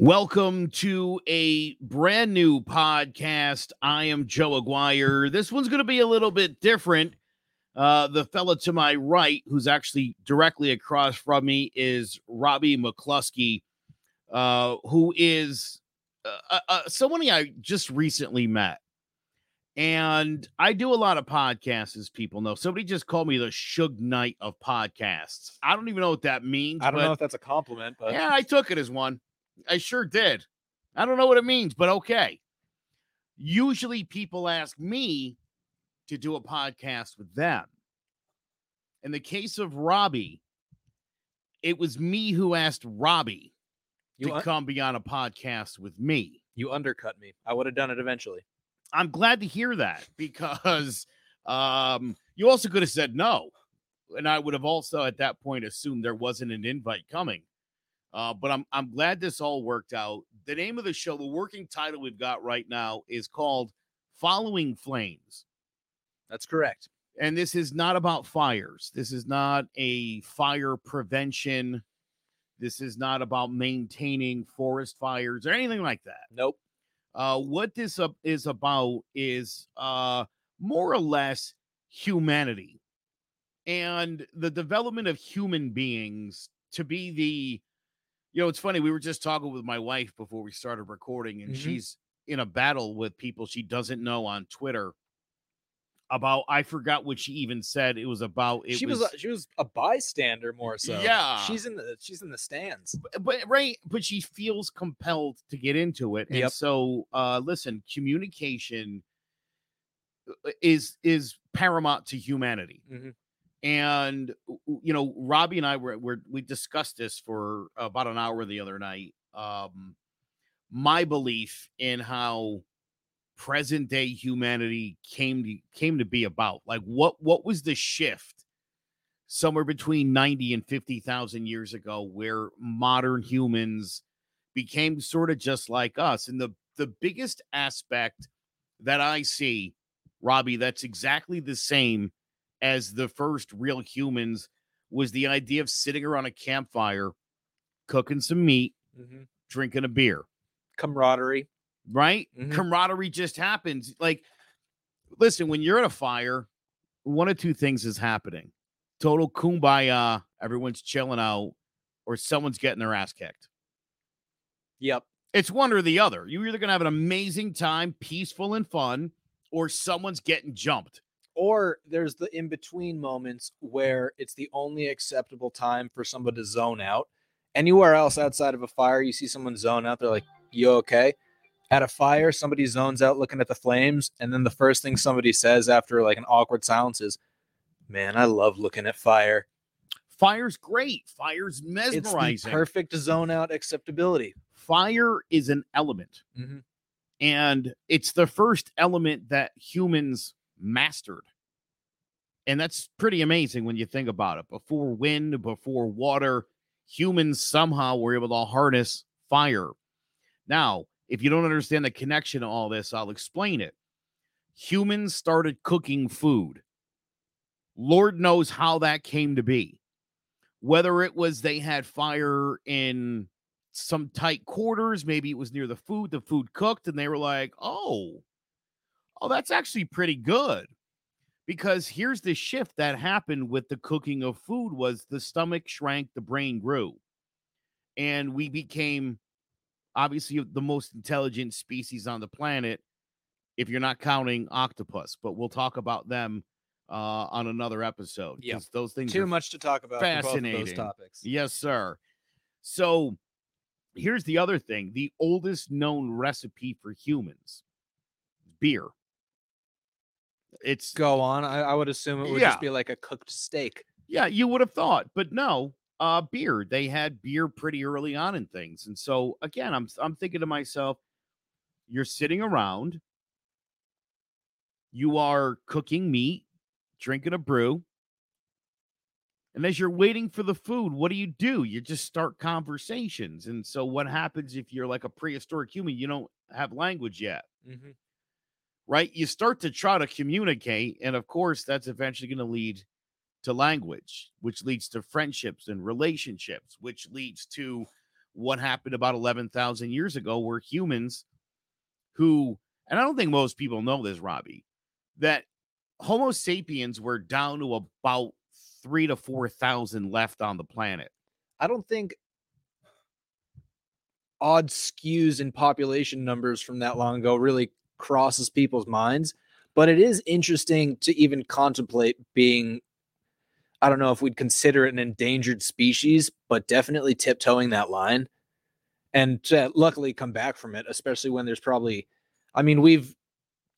Welcome to a brand new podcast. I am Joe Aguirre. This one's going to be a little bit different. Uh, the fella to my right, who's actually directly across from me, is Robbie McCluskey, uh, who is uh, uh, someone I just recently met. And I do a lot of podcasts, as people know. Somebody just called me the Suge Knight of podcasts. I don't even know what that means. I don't know if that's a compliment, but yeah, I took it as one. I sure did. I don't know what it means, but okay. Usually people ask me to do a podcast with them. In the case of Robbie, it was me who asked Robbie you to un- come be on a podcast with me. you undercut me. I would have done it eventually. I'm glad to hear that because um, you also could have said no. And I would have also at that point assumed there wasn't an invite coming. Uh, but I'm I'm glad this all worked out. The name of the show, the working title we've got right now is called Following Flames. That's correct. And this is not about fires. This is not a fire prevention. This is not about maintaining forest fires or anything like that. Nope. Uh, what this up is about is uh, more or less humanity and the development of human beings to be the, you know, it's funny. We were just talking with my wife before we started recording, and Mhm. she's in a battle with people she doesn't know on Twitter about. I forgot what she even said. It was about. It she was, a, she was a bystander more so. Yeah. She's in the she's in the stands. but right but she feels compelled to get into it and Yep. so uh listen communication uh, is is paramount to humanity Mhm. And you know robbie and i were, were we discussed this for about an hour the other night um my belief in how present day humanity came to came to be about like what what was the shift somewhere between 90 and 50,000 years ago where modern humans became sort of just like us and the the biggest aspect that I see Robbie that's exactly the same as the first real humans was the idea of sitting around a campfire cooking some meat Mhm. drinking a beer Camaraderie. right? Mhm. Camaraderie just happens. Like, listen, when you're at a fire, one of two things is happening total kumbaya, everyone's chilling out, or someone's getting their ass kicked. Yep. It's one or the other. You're either going to have an amazing time, peaceful and fun, or someone's getting jumped. Or there's the in between moments where it's the only acceptable time for somebody to zone out. Anywhere else outside of a fire, you see someone zone out, they're like, You okay? At a fire, somebody zones out looking at the flames, and then the first thing somebody says after like an awkward silence is, Man, I love looking at fire. Fire's great. Fire's mesmerizing. It's the perfect zone out acceptability. Fire is an element. Mhm. and it's the first element that humans mastered and that's pretty amazing when you think about it before wind before water humans somehow were able to harness fire now if you don't understand the connection to all this i'll explain it humans started cooking food lord knows how that came to be whether it was they had fire in some tight quarters. Maybe it was near the food. The food cooked, and they were like, "Oh, oh, that's actually pretty good." Because here's the shift that happened with the cooking of food: was the stomach shrank, the brain grew, and we became obviously the most intelligent species on the planet. If you're not counting octopus, but we'll talk about them uh, on another episode. 'cause those things Too are much to talk about. for both of fascinating. those topics. Yes, sir. So here's the other thing the oldest known recipe for humans beer. It's Go on. I, I would assume it would Yeah. just be like a cooked steak. yeah, you would have thought, but no, uh beer. They had beer pretty early on in things. And so again, I'm I'm thinking to myself, you're sitting around, you are cooking meat, drinking a brew. And as you're waiting for the food, what do you do? You just start conversations. And so, what happens if you're like a prehistoric human? You don't have language yet, Mm-hmm. Right? You start to try to communicate. And of course, that's eventually going to lead to language, which leads to friendships and relationships, which leads to what happened about 11,000 years ago, where humans who, and I don't think most people know this, Robbie, that Homo sapiens were down to about three to 4,000 left on the planet. I don't think odd skews in population numbers from that long ago really crosses people's minds. But it is interesting to even contemplate being, I don't know if we'd consider it an endangered species, but definitely tiptoeing that line and luckily come back from it, especially when there's probably, I mean, we've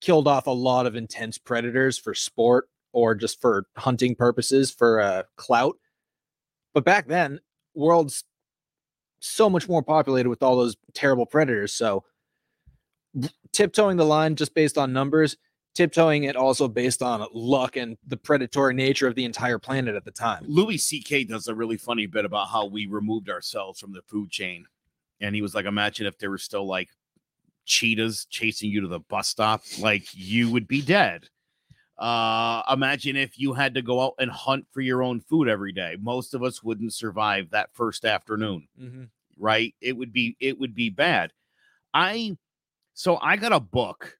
killed off a lot of intense predators for sport or just for hunting purposes for uh, clout. But back then, world's so much more populated with all those terrible predators. So tiptoeing the line just based on numbers, tiptoeing it also based on luck and the predatory nature of the entire planet at the time. Louis C.K. does a really funny bit about how we removed ourselves from the food chain. And he was like, imagine if there were still like cheetahs chasing you to the bus stop, like you would be dead. Uh, imagine if you had to go out and hunt for your own food every day. Most of us wouldn't survive that first afternoon, Mm-hmm. right? It would be it would be bad. I so I got a book.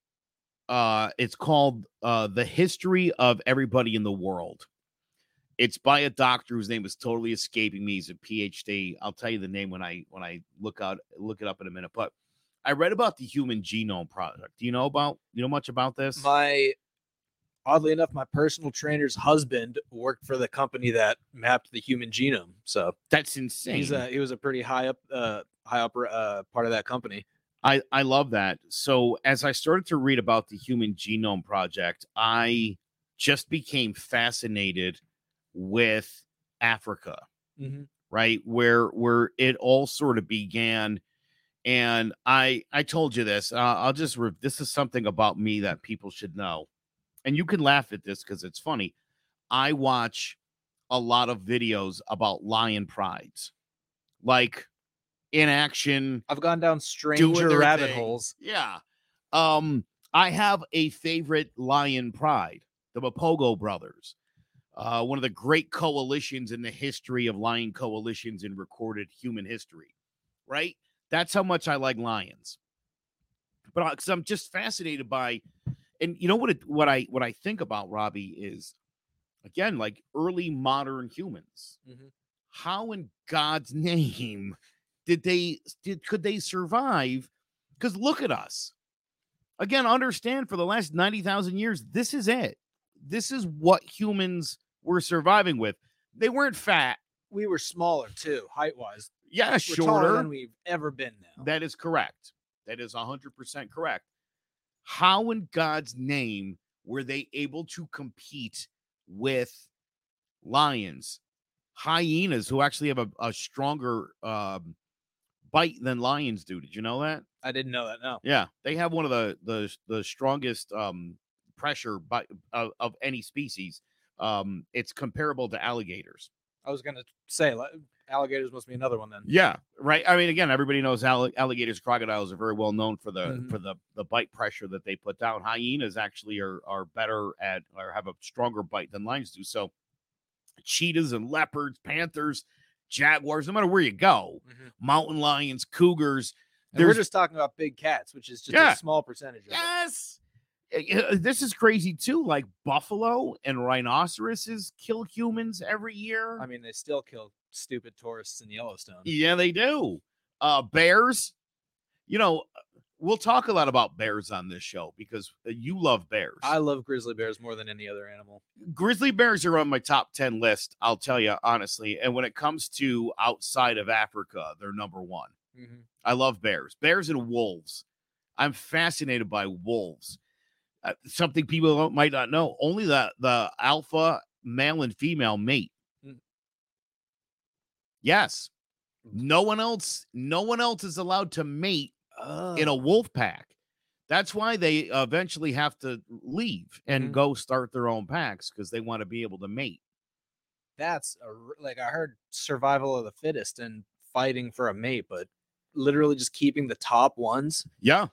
Uh, it's called uh, "The History of Everybody in the World." It's by a doctor whose name is totally escaping me. He's a PhD. I'll tell you the name when I when I look out look it up in a minute. But I read about the Human Genome Project. Do you know about you know much about this? My oddly enough, my personal trainer's husband worked for the company that mapped the human genome. So That's insane. he's a, he was a pretty high up uh high up uh part of that company. I, I love that. So as I started to read about the Human Genome Project, I just became fascinated with Africa, Mm-hmm. right? Where where it all sort of began. And I I told you this. Uh, I'll just re- this is something about me that people should know. And you can laugh at this because it's funny. I watch a lot of videos about lion prides, like in action, I've gone down stranger rabbit thing. holes. Yeah. Um, I have a favorite lion pride, the Mapogo brothers. Uh, one of the great coalitions in the history of lion coalitions in recorded human history. Right? That's how much I like lions. But because I'm just fascinated by, and you know what? It, what I what I think about Robbie is, again, like early modern humans. Mhm. How in God's name did they did could they survive? Because look at us. Again, understand for the last 90,000 years, this is it. This is what humans were surviving with. They weren't fat. We were smaller too, height wise. Yeah, We're shorter. than we've ever been now. That is correct. That is 100% correct. How in God's name were they able to compete with lions, hyenas, who actually have a, a stronger um, bite than lions do? Did you know that? I didn't know that. No. Yeah, they have one of the the the strongest um, pressure by, of, of any species. Um, it's comparable to alligators. I was gonna say like, alligators must be another one then. Yeah, right. I mean, again, everybody knows alli- alligators, crocodiles are very well known for the Mhm. for the the bite pressure that they put down. Hyenas actually are are better at or have a stronger bite than lions do. So, cheetahs and leopards, panthers, jaguars, no matter where you go, Mhm. mountain lions, cougars. We're just talking about big cats, which is just Yeah. a small percentage of it. yes. Uh, uh, This is crazy too. Like buffalo and rhinoceroses kill humans every year. I mean, they still kill stupid tourists in Yellowstone. Yeah, they do. Uh bears. You know, we'll talk a lot about bears on this show because uh, you love bears. I love grizzly bears more than any other animal. Grizzly bears are on my top 10 list, I'll tell you honestly. And when it comes to outside of Africa, they're number 1. I love bears. Bears and wolves. I'm fascinated by wolves. Uh, something people don't, might not know. Only the the alpha male and female mate. Mm. Yes. No one else no one else is allowed to mate in a wolf pack. That's why they eventually have to leave and Mhm. go start their own packs because they want to be able to mate. That's a, like I heard survival of the fittest and fighting for a mate, but literally just keeping the top ones. Yeah.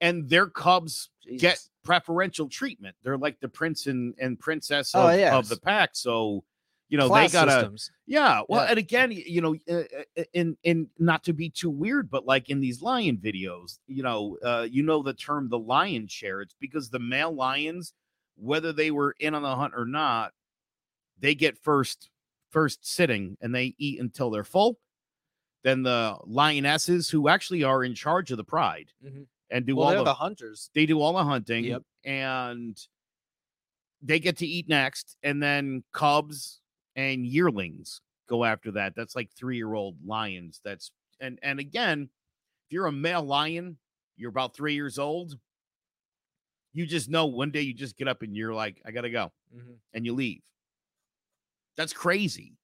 And their cubs get preferential treatment. They're like the prince and, and princess Oh, yes. of the pack. So, you know Class they gotta systems. yeah well Yeah. and again you know uh, uh, in in not to be too weird but like in these lion videos you know uh you know the term the lion share it's because the male lions whether they were in on the hunt or not they get first first sitting and they eat until they're full then the lionesses who actually are in charge of the pride Mhm. and do Well, all the, the hunters. they do all the hunting Yep. and they get to eat next and then cubs and yearlings go after that that's like three year old lions that's and and again if you're a male lion you're about three years old you just know one day you just get up and you're like i gotta go Mhm. and you leave. That's crazy.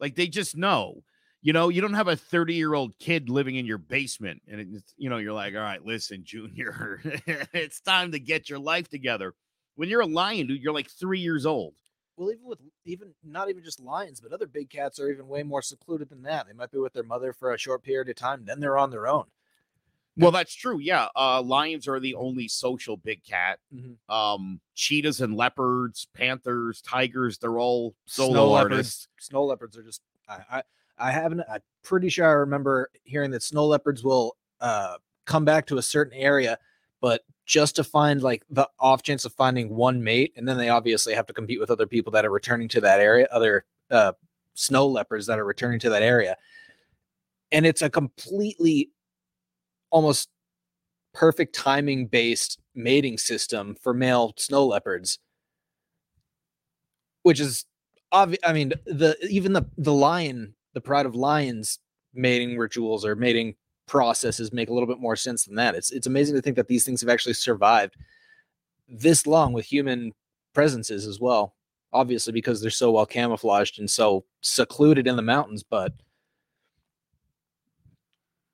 Like they just know you know you don't have a 30 year old kid living in your basement and it's you know you're like all right listen junior it's time to get your life together. When you're a lion dude you're like three years old Well, even with even not even just lions, but other big cats are even way more secluded than that. They might be with their mother for a short period of time, then they're on their own. well that's true yeah uh lions are the only social big cat Mhm. um cheetahs and leopards panthers tigers they're all solo Snow artists leopards, snow leopards are just. I, I I haven't. I'm pretty sure I remember hearing that snow leopards will uh come back to a certain area, but just to find like the off chance of finding one mate, and then they obviously have to compete with other people that are returning to that area, other uh snow leopards that are returning to that area, and it's a completely almost perfect timing based mating system for male snow leopards which is obvious i mean the even the the lion the pride of lions mating rituals or mating processes make a little bit more sense than that it's it's amazing to think that these things have actually survived this long with human presences as well obviously because they're so well camouflaged and so secluded in the mountains but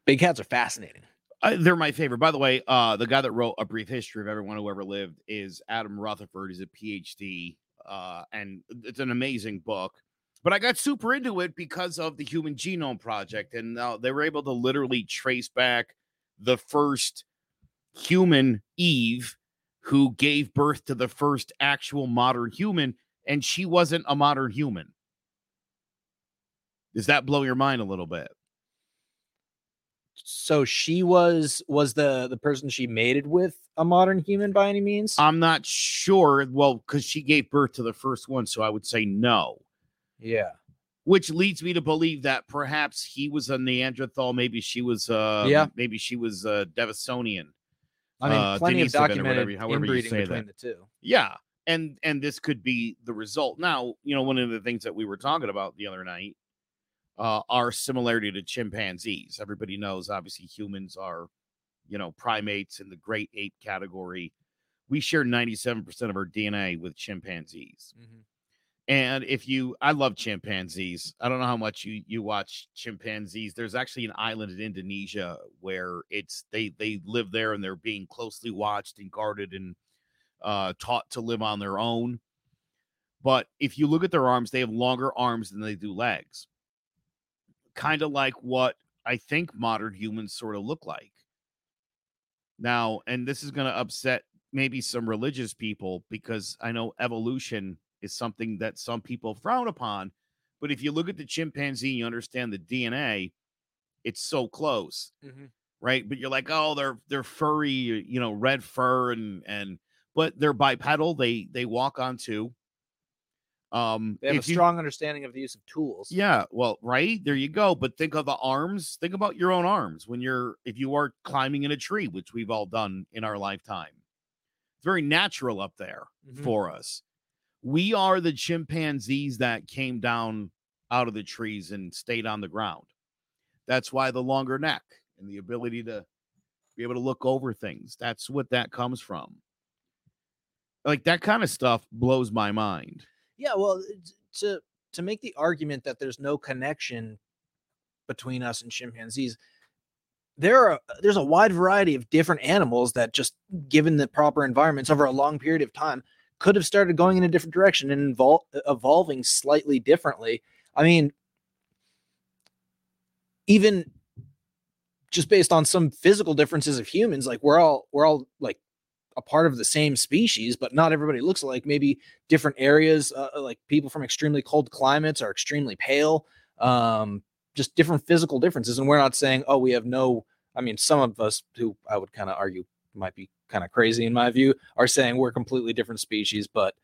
big cats are fascinating Uh, they're my favorite. By the way, uh, the guy that wrote A Brief History of Everyone Who Ever Lived is Adam Rutherford. He's a PhD, uh, and it's an amazing book. But I got super into it because of the Human Genome Project, and uh, they were able to literally trace back the first human, Eve, who gave birth to the first actual modern human, and she wasn't a modern human. Does that blow your mind a little bit? so she was was the the person she mated with a modern human by any means I'm not sure. Well, because she gave birth to the first one, so I would say no. Yeah Which leads me to believe that perhaps he was a Neanderthal. Maybe she was. Uh, Yeah. Maybe she was uh, Denisonian. i mean uh, plenty of Denisovan documented whatever- however you say between that. the two Yeah, and and this could be the result. Now, you know, one of the things that we were talking about the other night, uh, our similarity to chimpanzees. Everybody knows, obviously, humans are, you know, primates in the great ape category. We share ninety-seven percent of our DNA with chimpanzees. And if you, I love chimpanzees. I don't know how much you you watch chimpanzees. There's actually an island in Indonesia where it's they they live there and they're being closely watched and guarded and uh, taught to live on their own. But if you look at their arms, they have longer arms than they do legs. Kind of like what I think modern humans sort of look like. Now, and this is going to upset maybe some religious people because I know evolution is something that some people frown upon. But if you look at the chimpanzee, you understand the DNA, it's so close right? But you're like, oh, they're they're furry, you know, red fur and and but they're bipedal. They they walk on two. Um, they have a if you- strong understanding of the use of tools yeah, well, right there you go. But think of the arms. Think about your own arms when you're if you are climbing in a tree, which we've all done in our lifetime. It's very natural up there Mhm. for us. We are the chimpanzees that came down out of the trees and stayed on the ground. That's why the longer neck and the ability to be able to look over things. That's what that comes from. Like that kind of stuff blows my mind. Yeah, well, uh, to to make the argument that there's no connection between us and chimpanzees, there are uh, there's a wide variety of different animals that just given the proper environments over a long period of time could have started going in a different direction and evol- evolving slightly differently. I mean, even just based on some physical differences of humans, like we're all we're all like a part of the same species, but not everybody looks like Maybe different areas, uh, like people from extremely cold climates are extremely pale. Um, just different physical differences. And we're not saying, oh, we have no. I mean, some of us who I would kind of argue might be kind of crazy in my view are saying we're completely different species, but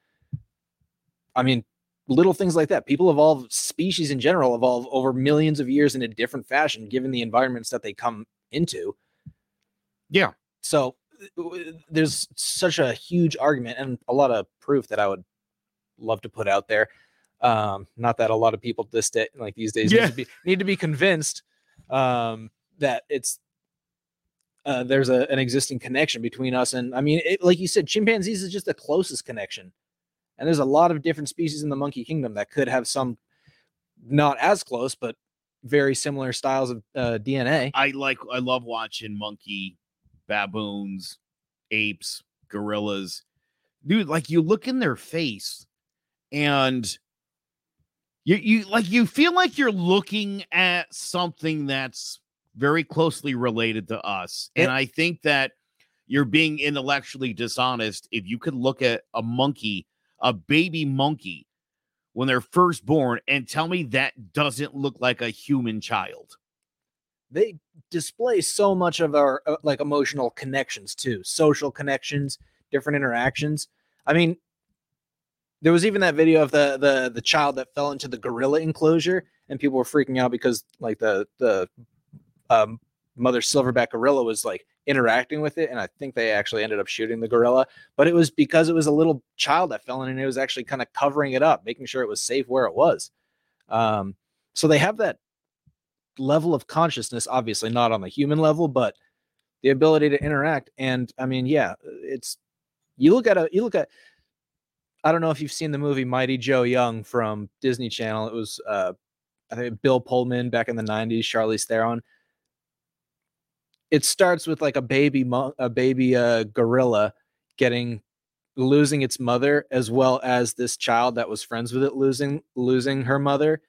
I mean, little things like that. People evolve, species in general evolve over millions of years in a different fashion, given the environments that they come into. Yeah. So there's such a huge argument and a lot of proof that I would love to put out there. Um, not that a lot of people this day, like these days, Yeah. need, to be, need to be convinced um, that it's uh, there's a, an existing connection between us and I mean, it, like you said, chimpanzees is just the closest connection, and there's a lot of different species in the monkey kingdom that could have some not as close, but very similar styles of uh, DNA. I like I love watching monkey, baboons, apes, gorillas. Dude, like you look in their face and you you like you feel like you're looking at something that's very closely related to us. And I think that you're being intellectually dishonest if you could look at a monkey, a baby monkey when they're first born and tell me that doesn't look like a human child. they display so much of our uh, like emotional connections too social connections different interactions i mean there was even that video of the the the child that fell into the gorilla enclosure and people were freaking out because like the the um mother silverback gorilla was like interacting with it and i think they actually ended up shooting the gorilla but it was because it was a little child that fell in and it was actually kind of covering it up making sure it was safe where it was. Um so they have that level of consciousness obviously not on the human level but the ability to interact and i mean yeah it's you look at a you look at i don't know if you've seen the movie mighty joe young from disney channel it was uh i think bill pullman back in the 90s charlize theron it starts with like a baby mo- a baby uh gorilla getting losing its mother as well as this child that was friends with it losing losing her mother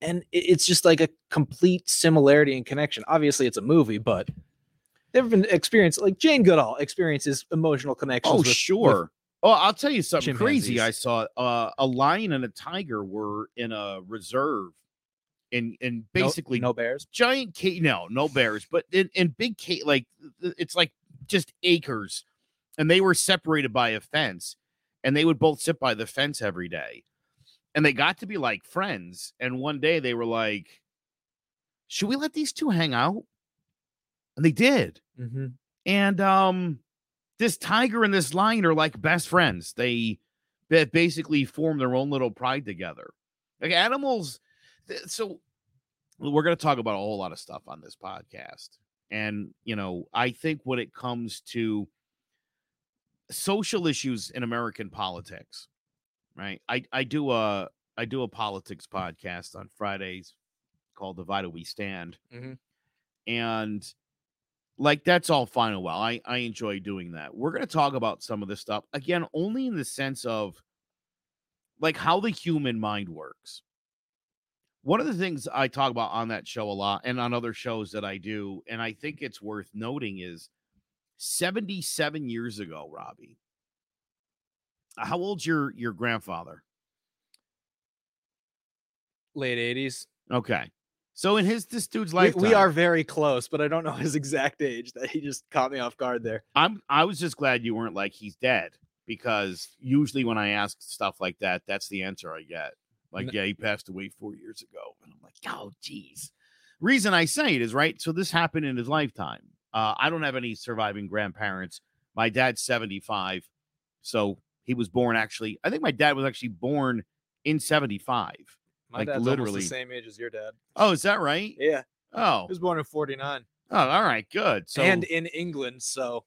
and it- it's just like a complete similarity and connection obviously it's a movie but they've been experienced like jane goodall experiences emotional connections Oh, with- with- sure. oh, I'll tell you something crazy. I saw uh, a lion and a tiger were in a reserve, and and basically no, bears giant ca- no no bears, but in, in big ca- like it's like just acres, and they were separated by a fence, and they would both sit by the fence every day, and they got to be like friends. And one day they were like, "Should we let these two hang out?" And they did mm-hmm. and um this tiger and this lion are like best friends they ba- basically form their own little pride together like animals so we're going to talk about a whole lot of stuff on this podcast and you know i think when it comes to social issues in american politics right i i do a i do a politics podcast on fridays called divided we stand Mhm. and like that's all fine and well. I I enjoy doing that. We're going to talk about some of this stuff again only in the sense of like how the human mind works. One of the things I talk about on that show a lot and on other shows that I do and I think it's worth noting is 77 years ago, Robbie. How old's your your grandfather? late 80s Okay. So in his this dude's we, life, we are very close but i don't know his exact age that he just caught me off guard there I'm I was just glad you weren't like he's dead because usually when I ask stuff like that, that's the answer I get. Like, N- yeah, he passed away four years ago, and I'm like, oh, geez. Reason I say it is right. So this happened in his lifetime. Uh, I don't have any surviving grandparents. My dad's 75, so he was born actually. I think my dad was actually born in 75. my Like, dad's almost literally. the same age as your dad Oh, is that right? yeah Oh, he was born in 49 oh, all right, good. So and in england so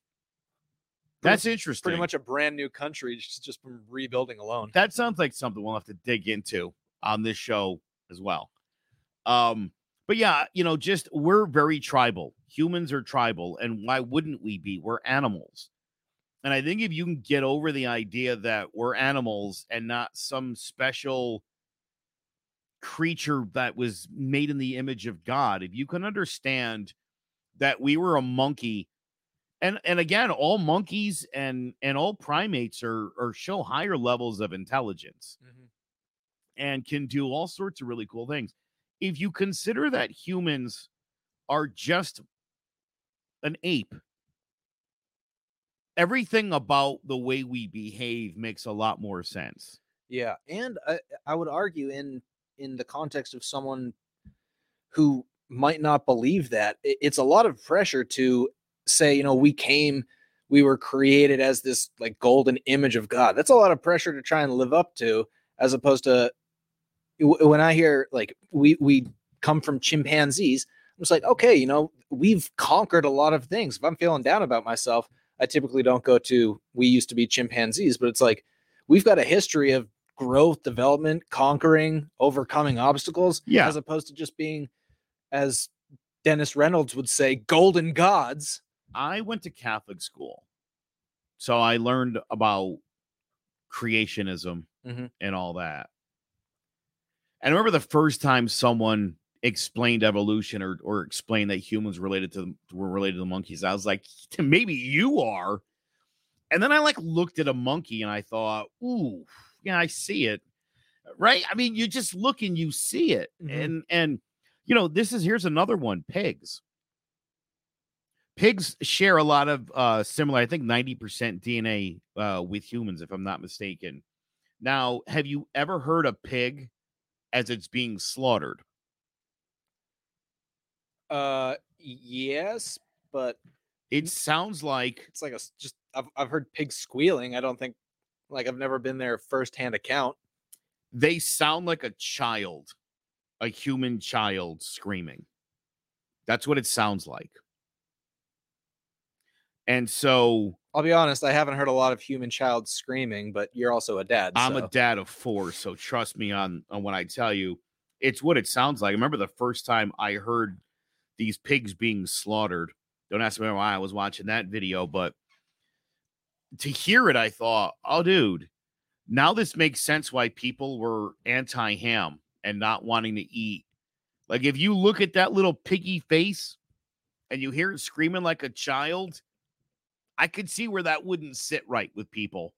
that's interesting. pretty much a brand new country just, just from rebuilding alone that sounds like something we'll have to dig into on this show as well. Um, but yeah, you know, just we're very tribal. Humans are tribal, and why wouldn't we be? We're animals. And I think if you can get over the idea that we're animals and not some special creature that was made in the image of God, if you can understand that we were a monkey And and again, all monkeys and and all primates are are show higher levels of intelligence mm-hmm. and can do all sorts of really cool things. If you consider that humans are just an ape, everything about the way we behave makes a lot more sense. Yeah, and I, I would argue in in the context of someone who might not believe that it's a lot of pressure to say, you know, we came, we were created as this like golden image of God. That's a lot of pressure to try and live up to, as opposed to when I hear like we we come from chimpanzees. I'm just like, okay, you know, we've conquered a lot of things. If I'm feeling down about myself, I typically don't go to we used to be chimpanzees, but it's like we've got a history of growth, development, conquering, overcoming obstacles, Yeah. as opposed to just being, as Dennis Reynolds would say, golden gods. I went to Catholic school. So I learned about creationism Mhm. and all that. And I remember the first time someone explained evolution or or explained that humans related to were related to monkeys. I was like, maybe you are. And then I like looked at a monkey and I thought, ooh, yeah, I see it. Right? I mean, you just look and you see it. Mhm. And and you know, this is here's another one, pigs. Pigs share a lot of uh similar, I think 90% DNA uh with humans, if I'm not mistaken. Now, have you ever heard a pig as it's being slaughtered? Uh, yes, but It sounds like it's like a just I've I've heard pigs squealing. I don't think like I've never been there firsthand account. they sound like a child, a human child screaming. That's what it sounds like. And so I'll be honest, I haven't heard a lot of human child screaming, but you're also a dad. I'm so- a dad of four, so trust me on, on when I tell you, it's what it sounds like. I remember the first time I heard these pigs being slaughtered. Don't ask me why I was watching that video, but to hear it, I thought, oh, dude, now this makes sense why people were anti ham and not wanting to eat. Like, if you look at that little piggy face and you hear it screaming like a child, I could see where that wouldn't sit right with people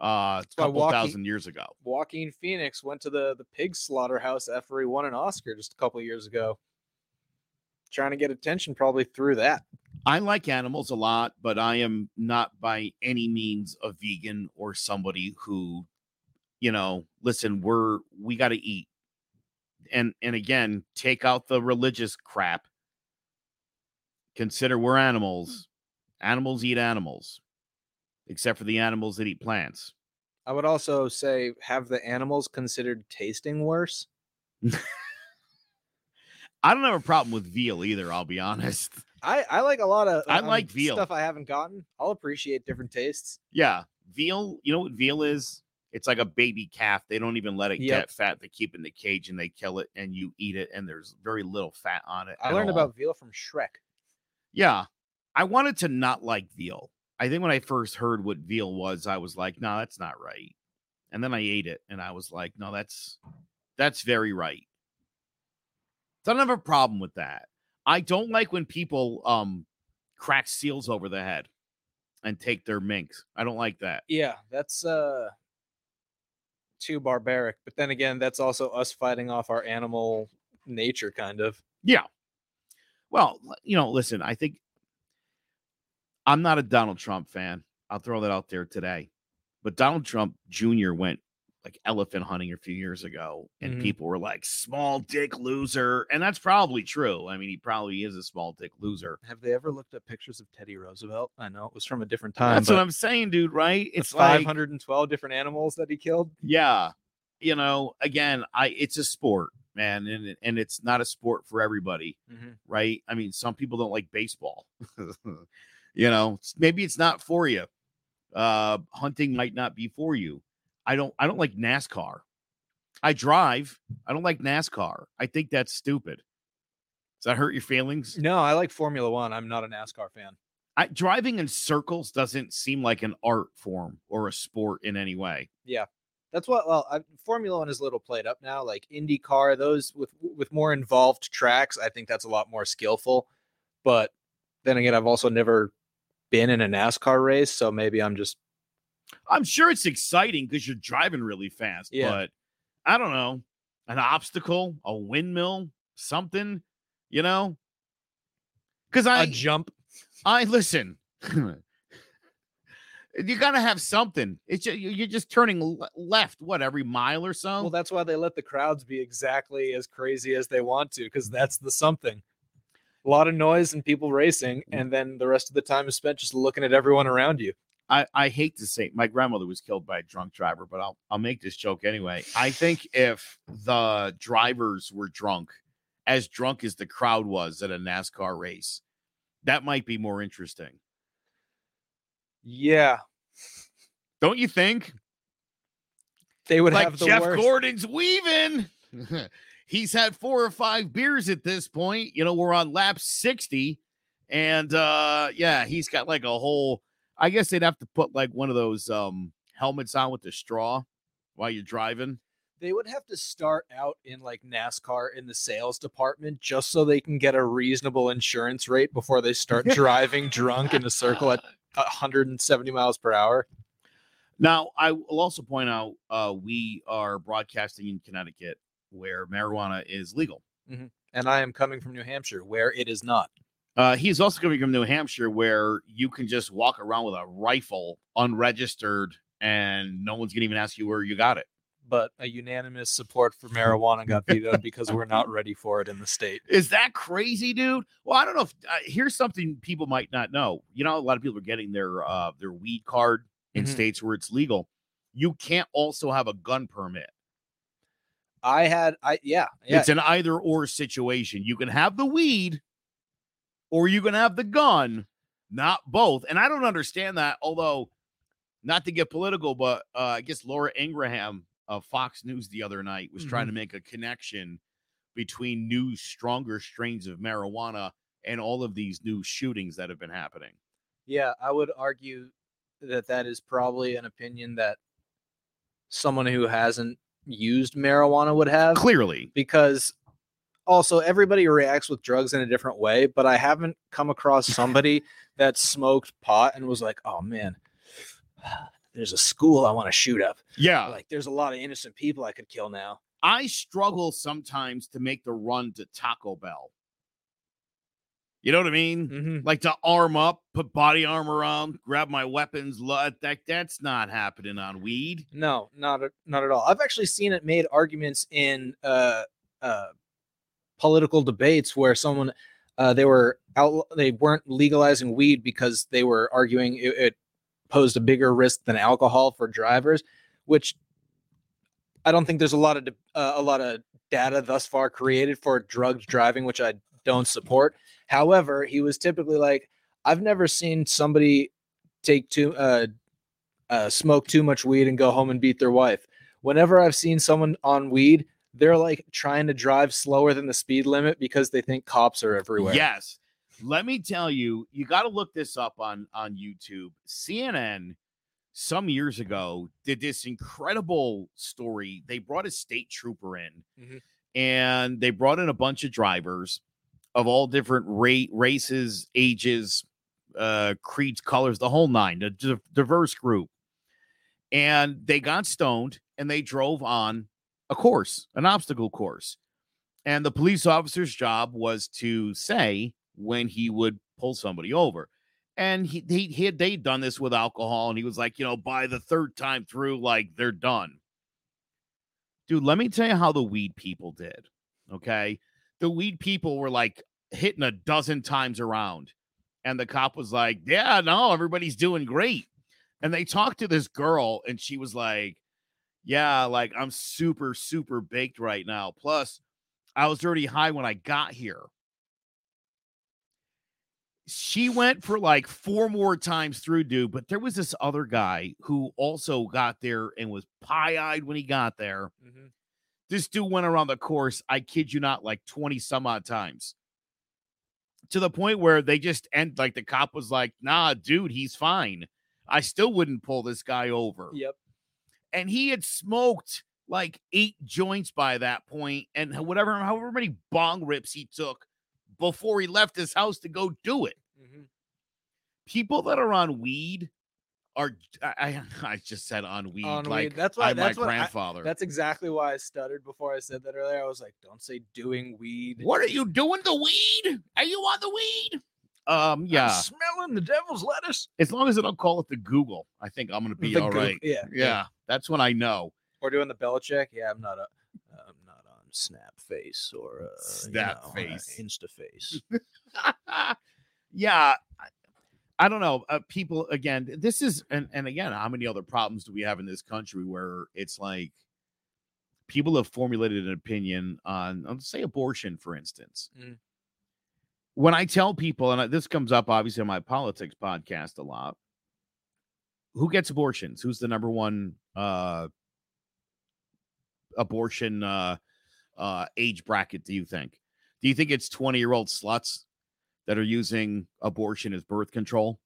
uh, a couple walking- thousand years ago. Joaquin Phoenix went to the the pig slaughterhouse after he won an Oscar just a couple years ago. Trying to get attention probably through that. I like animals a lot, but I am not by any means a vegan or somebody who, you know, listen, we're we got to eat. And and again, take out the religious crap. Consider we're animals. Animals eat animals. Except for the animals that eat plants. I would also say have the animals considered tasting worse. I don't have a problem with veal either, I'll be honest. I I like a lot of I um, like veal. stuff I haven't gotten. I'll appreciate different tastes. Yeah, veal. You know what veal is? It's like a baby calf. They don't even let it Yep. get fat. They keep it in the cage and they kill it, and you eat it, and there's very little fat on it. I learned all. about veal from Shrek. Yeah, I wanted to not like veal. I think when I first heard what veal was, I was like, "No, that's not right." And then I ate it, and I was like, "No, that's that's very right." So I don't have a problem with that. I don't like when people um crack seals over the head and take their minks. I don't like that. Yeah, that's uh too barbaric. But then again, that's also us fighting off our animal nature, kind of. Yeah. Well, you know, listen, I think I'm not a Donald Trump fan. I'll throw that out there today. But Donald Trump Jr. went like elephant hunting a few years ago, and Mhm. people were like, small dick loser. And that's probably true. I mean, he probably is a small dick loser. Have they ever looked at pictures of Teddy Roosevelt? I know it was from a different time. That's what I'm saying, dude, right? the It's like 512 different animals that he killed. yeah you know again i it's a sport man and and it's not a sport for everybody right i mean some people don't like baseball you know maybe it's not for you uh hunting might not be for you i don't i don't like nascar i drive i don't like nascar i think that's stupid does that hurt your feelings No, I like Formula One. I'm not a NASCAR fan. I, driving in circles doesn't seem like an art form or a sport in any way Yeah, That's what. Well, I, Formula One is a little played up now. Like IndyCar, those with with more involved tracks, I think that's a lot more skillful. But then again, I've also never been in a NASCAR race, so maybe I'm just I'm sure it's exciting because you're driving really fast, Yeah. but I don't know, an obstacle, a windmill, something, you know? Because a I, jump. I listen. you gotta have something. It's just, you're just turning left, what every mile or so. Well, that's why they let the crowds be exactly as crazy as they want to, because that's the something. A lot of noise and people racing, mm-hmm. and then the rest of the time is spent just looking at everyone around you. I, I hate to say my grandmother was killed by a drunk driver, but I'll I'll make this joke anyway. I think if the drivers were drunk, as drunk as the crowd was at a NASCAR race, that might be more interesting. Yeah, Don't you think? they would like have the Jeff worst. Gordon's weaving. He's had four or five beers at this point. You know, we're on lap 60. And uh yeah, he's got like a whole I guess they'd have to put like one of those um helmets on with the straw while you're driving. They would have to start out in like NASCAR in the sales department just so they can get a reasonable insurance rate before they start driving drunk in a circle at 170 miles per hour. Now, I will also point out uh we are broadcasting in Connecticut where marijuana is legal. And I am coming from New Hampshire where it is not. Uh, he's also coming from New Hampshire, where you can just walk around with a rifle unregistered, and no one's gonna even ask you where you got it. But a unanimous support for marijuana got vetoed because we're not ready for it in the state. Is that crazy, dude? Well, I don't know. If, uh, here's something people might not know. You know, a lot of people are getting their uh, their weed card in Mhm. states where it's legal. You can't also have a gun permit. I had, I yeah, yeah. It's an either or situation. You can have the weed, or you can have the gun, not both. And I don't understand that. Although, not to get political, but uh, I guess Laura Ingraham of Fox News the other night was trying to make a connection between new, stronger strains of marijuana and all of these new shootings that have been happening. Yeah, I would argue that that is probably an opinion that someone who hasn't used marijuana would have Clearly, because also everybody reacts with drugs in a different way, but I haven't come across somebody that smoked pot and was like, "Oh man, there's a school I want to shoot up. yeah. Like there's a lot of innocent people I could kill now." I struggle sometimes to make the run to Taco Bell. You know what I mean? Mm-hmm. like to arm up, put body armor on, grab my weapons. That that's not happening on weed. No, not at, not at all. I've actually seen it made arguments in uh, uh, political debates where someone uh, they were out they weren't legalizing weed because they were arguing it, it posed a bigger risk than alcohol for drivers, which I don't think there's a lot of uh, a lot of data thus far created for drugs driving, which I don't support. However, he was typically like, I've never seen somebody take too uh, uh, smoke too much weed and go home and beat their wife. Whenever I've seen someone on weed, they're like trying to drive slower than the speed limit because they think cops are everywhere. Yes. Let me tell you, you got to look this up on on YouTube. CNN some years ago did this incredible story. They brought a state trooper in Mhm. and they brought in a bunch of drivers of all different rate races, ages, uh creeds, colors, the whole nine, a diverse group. And they got stoned and they drove on a course, an obstacle course. And the police officer's job was to say when he would pull somebody over. And he, he, he had they'd done this with alcohol, and he was like, you know, by the third time through, like they're done. Dude, let me tell you how the weed people did. Okay. The weed people were like hitting a dozen times around. And the cop was like, Yeah, no, everybody's doing great. And they talked to this girl, and she was like, Yeah, like I'm super, super baked right now. Plus, I was already high when I got here. She went for like four more times through, dude. But there was this other guy who also got there and was pie eyed when he got there. Mhm. This dude went around the course, I kid you not, like 20 some odd times to the point where they just end like the cop was like, nah, dude, he's fine. I still wouldn't pull this guy over Yep. and he had smoked like eight joints by that point and whatever however many bong rips he took before he left his house to go do it Mhm. people that are on weed are I I, I just said on weed On weed. like That's why- I'm that's my what I- grandfather. That's exactly why I stuttered before I said that earlier. I was like, don't say doing weed. what are you doing the weed? Are you on the weed? Um I'm yeah. smelling the devil's lettuce. As long as I don't call it the Google, I think I'm gonna be The all right. Yeah. Yeah, that's when I know. Or doing the Belichick. Yeah, I'm not a. I'm not on Snap Face or uh, Snap you know, uh, Face. Insta Face. yeah I, don't know uh, people again this is and, and again how many other problems do we have in this country where it's like people have formulated an opinion on on say abortion for instance. Mm. when i tell people and I- this comes up obviously on my politics podcast a lot. Who gets abortions? Who's the number one uh abortion uh uh age bracket do you think? Do you think it's 20 year old sluts that are using abortion as birth control?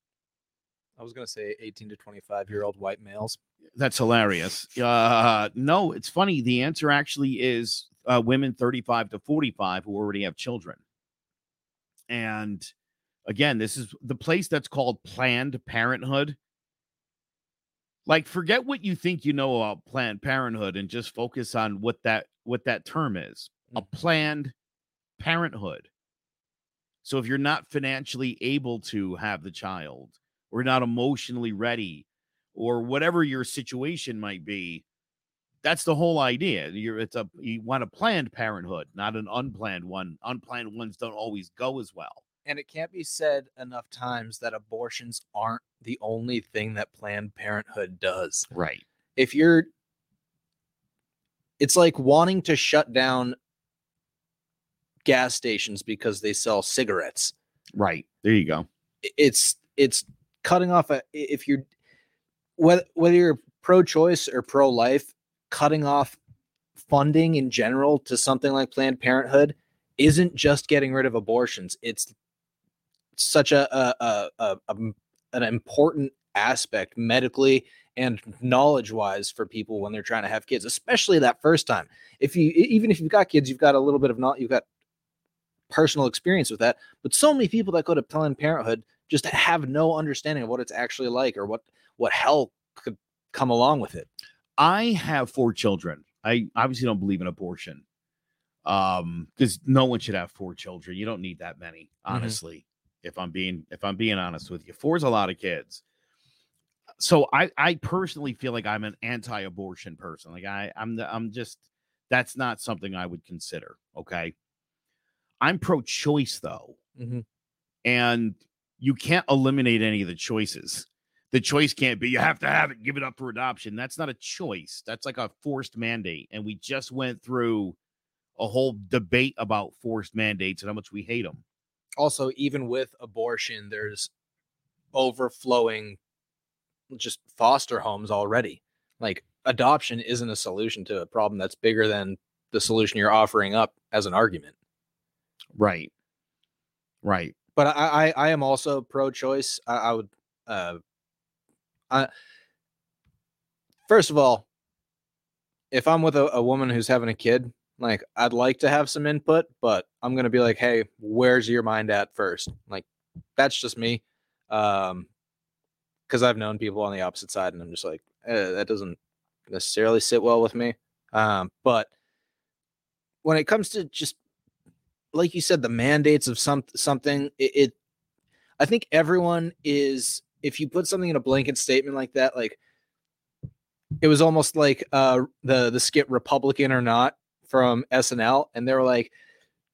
I was gonna say 18 to 25 year old white males. that's hilarious. Uh no it's funny the answer actually is uh, women 35 to 45 who already have children. And again this is the place that's called planned parenthood. Like forget what you think you know about planned parenthood and just focus on what that what that term is. A Mhm. planned parenthood so if you're not financially able to have the child or not emotionally ready or whatever your situation might be that's the whole idea. You're it's a you want a planned parenthood not an unplanned one. Unplanned ones don't always go as well. And it can't be said enough times that abortions aren't the only thing that Planned Parenthood does. right. If you're, it's like wanting to shut down gas stations because they sell cigarettes. right there you go It's it's cutting off a if you're whether whether you're pro-choice or pro-life, cutting off funding in general to something like Planned Parenthood isn't just getting rid of abortions. It's such a, a, a, a, an important aspect medically and knowledge wise for people when they're trying to have kids, especially that first time. If you even if you've got kids, you've got a little bit of not you've got personal experience with that. But so many people that go to Planned Parenthood just have no understanding of what it's actually like or what what hell could come along with it. I have four children. I obviously don't believe in abortion. Um, because no one should have four children. You don't need that many, honestly. If I'm being if I'm being honest with you. Four's a lot of kids. So I I personally feel like I'm an anti-abortion person. Like I I'm the, I'm just that's not something I would consider, okay? I'm pro-choice though. Mhm. And you can't eliminate any of the choices the choice can't be you have to have it give it up for adoption that's not a choice that's like a forced mandate and we just went through a whole debate about forced mandates and how much we hate them Also, even with abortion, there's overflowing just foster homes already. Like adoption isn't a solution to a problem that's bigger than the solution you're offering up as an argument. Right right but I, I, I am also pro-choice. I, I would, uh, I first of all, if I'm with a, a woman who's having a kid, like I'd like to have some input, but I'm gonna be like, hey, where's your mind at first? Like that's just me, um, because I've known people on the opposite side, and I'm just like, eh, that doesn't necessarily sit well with me. Um, but when it comes to just like you said, the mandates of some something, it, it I think everyone is if you put something in a blanket statement like that, like it was almost like uh the the skit Republican or not from SNL, and they were like,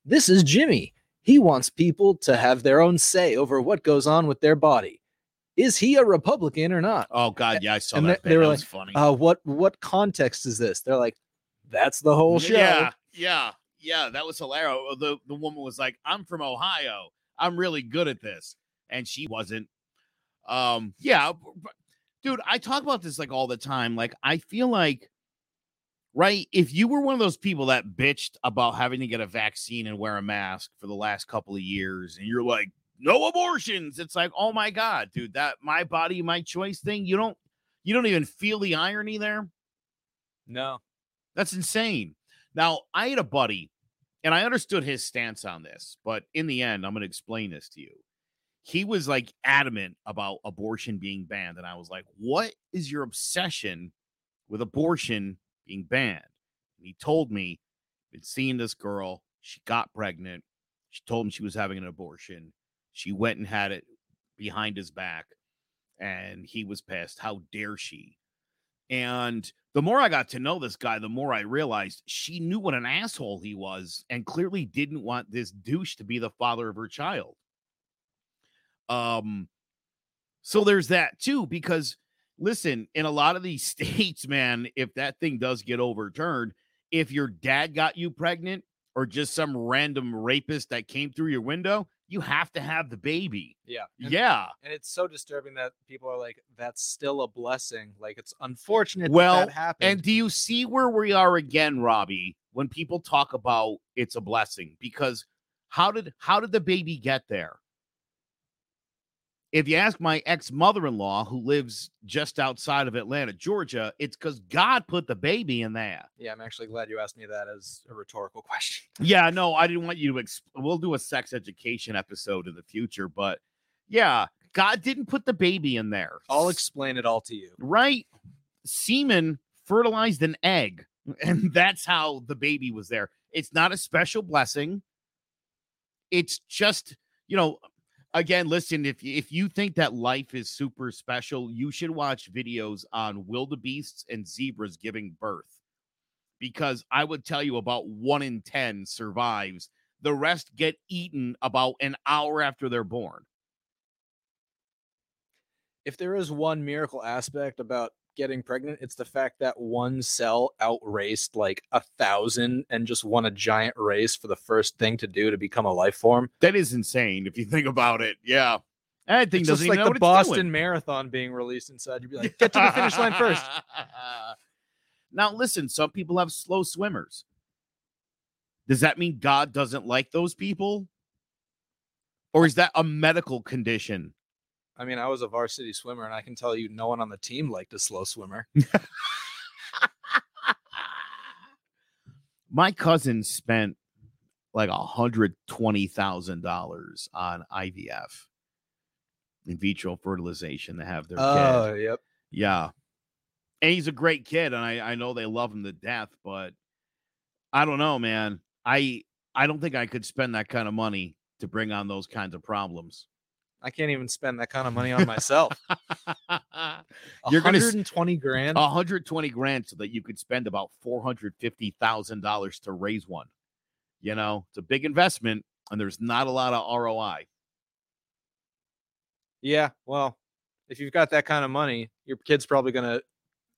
This is Jimmy. He wants people to have their own say over what goes on with their body. Is he a Republican or not? oh god yeah i saw And that they- they were that like, funny Uh what what context is this? They're like, That's the whole show. yeah yeah yeah that was hilarious. The, the woman was like i'm from ohio. I'm really good at this. And she wasn't. Um yeah dude i talk about this like all the time. Like i feel like right if you were one of those people that bitched about having to get a vaccine and wear a mask for the last couple of years and you're like no abortions. It's like oh my god dude that my body my choice thing. You don't you don't even feel the irony there? No. that's insane. Now, I had a buddy, and I understood his stance on this, but in the end, I'm going to explain this to you. he was like adamant about abortion being banned. And I was like, what is your obsession with abortion being banned? And he told me, been seeing this girl. She got pregnant. She told him she was having an abortion. She went and had it behind his back. And he was pissed. How dare she? And the more I got to know this guy, the more I realized she knew what an asshole he was and clearly didn't want this douche to be the father of her child. Um, so there's that too, because listen, in a lot of these states, man, if that thing does get overturned, if your dad got you pregnant or just some random rapist that came through your window, you have to have the baby. Yeah. And, Yeah. And it's so disturbing that people are like, that's still a blessing. Like it's unfortunate Well, that, that happened. And do you see where we are again, Robbie, when people talk about it's a blessing? Because how did how did the baby get there? If you ask my ex-mother-in-law who lives just outside of Atlanta, Georgia, it's because God put the baby in there. yeah, I'm actually glad you asked me that as a rhetorical question. Yeah, no, I didn't want you to. Exp- we'll do a sex education episode in the future, but yeah, God didn't put the baby in there. I'll explain it all to you. right? Semen fertilized an egg, and that's how the baby was there. It's not a special blessing. It's just, you know, again, listen, if if you think that life is super special, you should watch videos on wildebeests and zebras giving birth. Because I would tell you about one in 10 survives. The rest get eaten about an hour after they're born. If there is one miracle aspect about getting pregnant, it's the fact that one cell outraced like a thousand and just won a giant race for the first thing to do to become a life form. That is insane if you think about it. Yeah. That thing It's doesn't just even like know the Boston. Marathon being released inside. You'd be like, get to the finish line first. now, listen, some people have slow swimmers. Does that mean God doesn't like those people? Or is that a medical condition? I mean, I was a varsity swimmer, and I can tell you, no one on the team liked a slow swimmer. My cousin spent like a hundred twenty thousand dollars on IVF, in vitro fertilization, to have their oh, kid. Oh, yep. Yeah. And he's a great kid, and I, I know they love him to death, but I don't know, man. I I don't think I could spend that kind of money to bring on those kinds of problems. I can't even spend that kind of money on myself. You're gonna 120 grand. 120 grand so that you could spend about $450,000 to raise one. You know, it's a big investment and there's not a lot of ROI. Yeah, well, if you've got that kind of money, your kid's probably gonna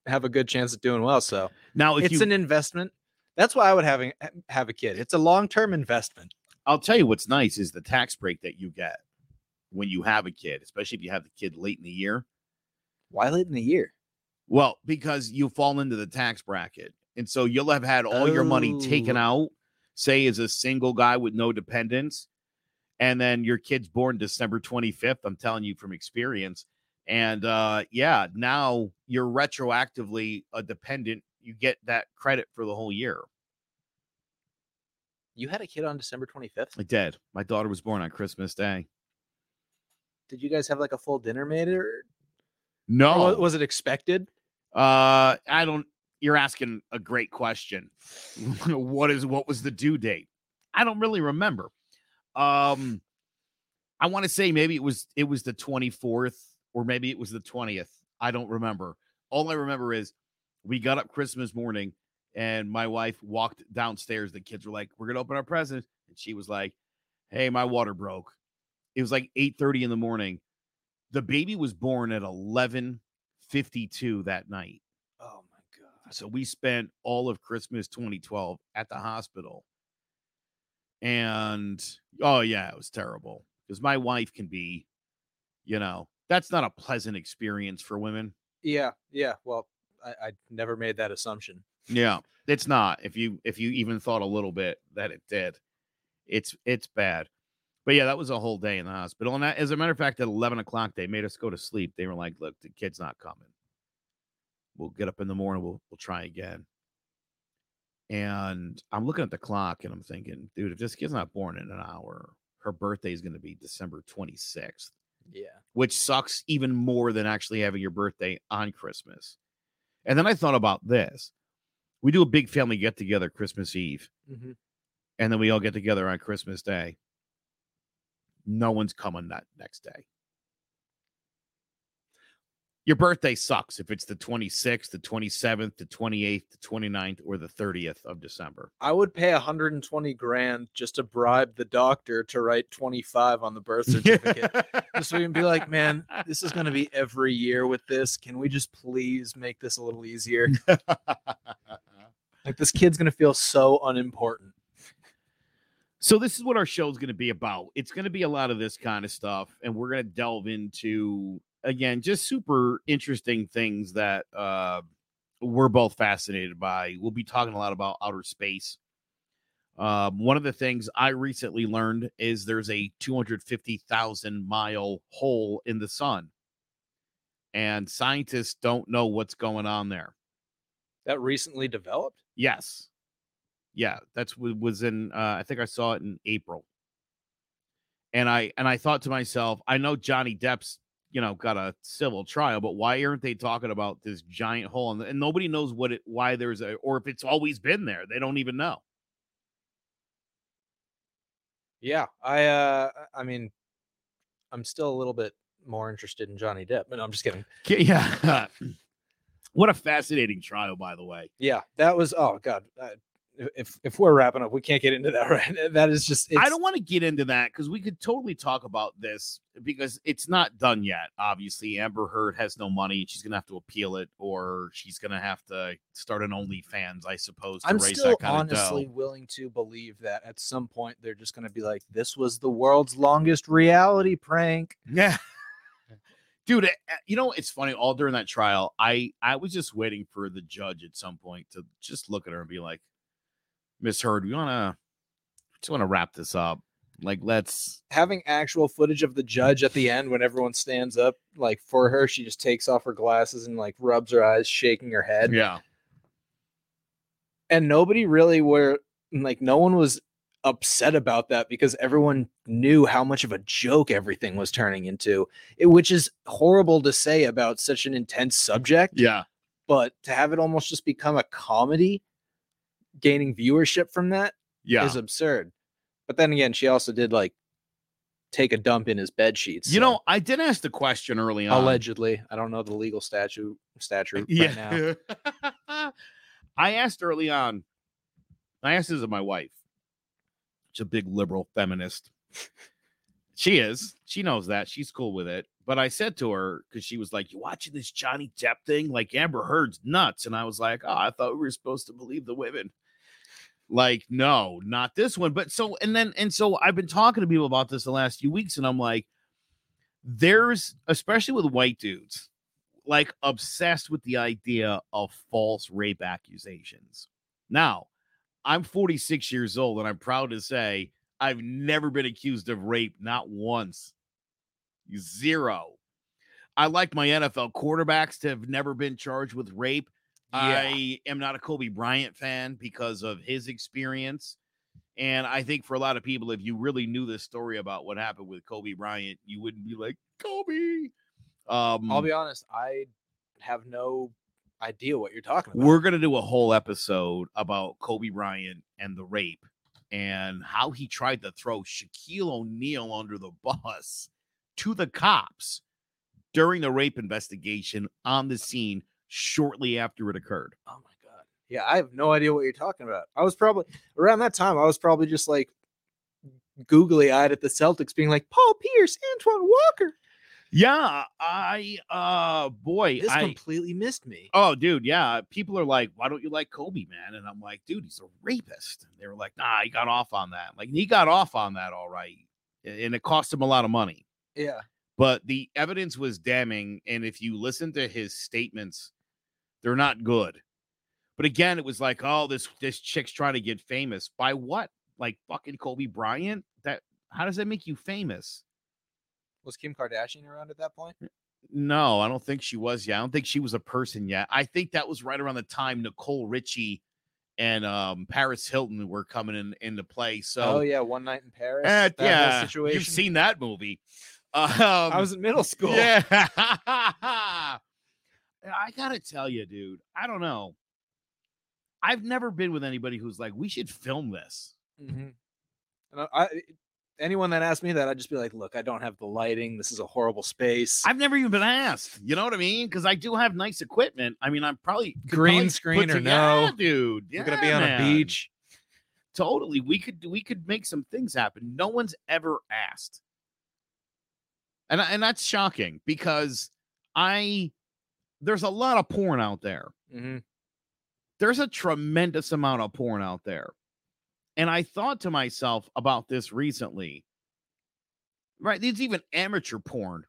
have a good chance at doing well. So Now, if it's you an investment. That's why I would having have a kid. It's a long term investment. I'll tell you what's nice is the tax break that you get when you have a kid, especially if you have the kid late in the year. Why late in the year? Well, because you fall into the tax bracket. And so you'll have had all your money taken Oh. out, say, as a single guy with no dependents. And then your kid's born December 25th. I'm telling you from experience. And uh, yeah, now you're retroactively a dependent. You get that credit for the whole year. You had a kid on December 25th. I did. My daughter was born on Christmas Day. Did you guys have like a full dinner made or, or No, wa- was it expected? Uh, I don't. You're asking a great question. what is what was the due date? I don't really remember. Um, I want to say maybe it was it was the 24th or maybe it was the 20th. I don't remember. All I remember is we got up Christmas morning and my wife walked downstairs. The kids were like, "We're gonna open our presents," and she was like, "Hey, my water broke." It was like 8:30 in the morning. The baby was born at 11:52 that night. Oh my god. So we spent all of Christmas 2012 at the hospital. And oh yeah, it was terrible because my wife can be, you know, that's not a pleasant experience for women. Yeah, yeah. Well, I, I never made that assumption. Yeah, it's not. If you if you even thought a little bit that it did, it's it's bad. But yeah, that was a whole day in the hospital. And as a matter of fact, at 11 o'clock, they made us go to sleep. They were like, "Look, the kid's not coming. We'll get up in the morning. We'll we'll try again." And I'm looking at the clock and I'm thinking, dude, if this kid's not born in an hour, her birthday is going to be December 26th, Yeah. which sucks even more than actually having your birthday on Christmas. And then I thought about this. We do a big family get together Christmas Eve, Mhm. and then we all get together on Christmas Day. No one's coming that next day. Your birthday sucks if it's the 26th, the 27th, the 28th, the 29th, or the 30th of December. I would pay 120 grand just to bribe the doctor to write 25 on the birth certificate. just so we can be like, man, this is going to be every year with this. Can we just please make this a little easier? Like, this kid's going to feel so unimportant. So this is what our show is going to be about. It's going to be a lot of this kind of stuff, and we're going to delve into again just super interesting things that uh, we're both fascinated by. We'll be talking a lot about outer space. Um, one of the things I recently learned is there's a 250,000 mile hole in the sun, and scientists don't know what's going on there. That recently developed? Yes. Yeah, that's what was in uh I think I saw it in April. And I and I thought to myself, I know Johnny Depp's, you know, got a civil trial, but why aren't they talking about this giant hole and, and nobody knows what it why there's a or if it's always been there. They don't even know. Yeah. I, uh, I mean, I'm still a little bit more interested in Johnny Depp, but no, I'm just kidding. Yeah. what a fascinating trial, by the way. Yeah. That was, oh, God. If if we're wrapping up, we can't get into that right. That is just. I don't want to get into that because we could totally talk about this because it's not done yet. Obviously, Amber Heard has no money; she's gonna have to appeal it, or she's gonna have to start an OnlyFans, I suppose, to I'm raise still that kind honestly of willing to believe that at some point they're just going to be like, "This was the world's longest reality prank." Yeah, dude. eh, eh, You know, it's funny. All during that trial, I I was just waiting for the judge at some point to just look at her and be like, "Miss Heard, we wanna just want to wrap this up. Like, let's." Having actual footage of the judge at the end when everyone stands up, like for her, she just takes off her glasses and like rubs her eyes, shaking her head. Yeah. and nobody really were like no one was upset about that because everyone knew how much of a joke everything was turning into it, which is horrible to say about such an intense subject Yeah. but to have it almost just become a comedy gaining viewership from that is Yeah. is absurd but then again she also did like take a dump in his bed sheets You so know, I did ask the question early on. allegedly i don't know the legal statute statute right now Yeah. I asked early on, I asked this of my wife. She's a big liberal feminist. She is. She knows that. She's cool with it. But I said to her, because she was like, You watching this Johnny Depp thing? Like Amber Heard's nuts. And I was like, Oh, I thought we were supposed to believe the women. Like, no, not this one. But so, and then, and so I've been talking to people about this the last few weeks, and I'm like, there's, especially with white dudes, like obsessed with the idea of false rape accusations. Now, I'm 46 years old and I'm proud to say I've never been accused of rape, not once. Zero. I like my NFL quarterbacks to have never been charged with rape. I am not a Kobe Bryant fan because of his experience. And I think for a lot of people, if you really knew the story about what happened with Kobe Bryant, you wouldn't be like, Kobe. Um, i'll be honest i have no idea what you're talking about we're going to do a whole episode about Kobe Bryant and the rape and how he tried to throw Shaquille O'Neal under the bus to the cops during the rape investigation on the scene shortly after it occurred. Oh my god. Yeah, I have no idea what you're talking about. I was probably around that time. I was probably just like googly eyed at the Celtics, being like Paul Pierce, Antoine Walker. Yeah, I uh boy, This I completely missed me. Oh, dude, yeah. People are like, "Why don't you like Kobe, man?" And I'm like, "Dude, he's a rapist." And they were like, "Nah, he got off on that. Like, he got off on that, all right, and it cost him a lot of money." Yeah. But the evidence was damning, and if you listen to his statements, they're not good. But again, it was like, "Oh, this this chick's trying to get famous by what? Like fucking Kobe Bryant? That how does that make you famous?" Was Kim Kardashian around at that point? No, I don't think she was yet. I don't think she was a person yet. I think that was right around the time Nicole Richie and um Paris Hilton were coming in into play. So oh yeah, one night in Paris. that yeah, situation. you've seen that movie. Um, I was in middle school. yeah. I gotta tell you, dude. I don't know. I've never been with anybody who's like, we should film this. hmm And I, I, anyone that asked me that, I'd just be like, "Look, I don't have the lighting. This is a horrible space. I've never even been asked. You know what I mean? Because I do have nice equipment. I mean, I'm probably Green probably screen or no? yeah, dude. We're gonna be on man. a beach." Totally. We could we could make some things happen. No one's ever asked. And and that's shocking because I there's a lot of porn out there. hmm There's a tremendous amount of porn out there. And I thought to myself about this recently. Right, there's even amateur porn.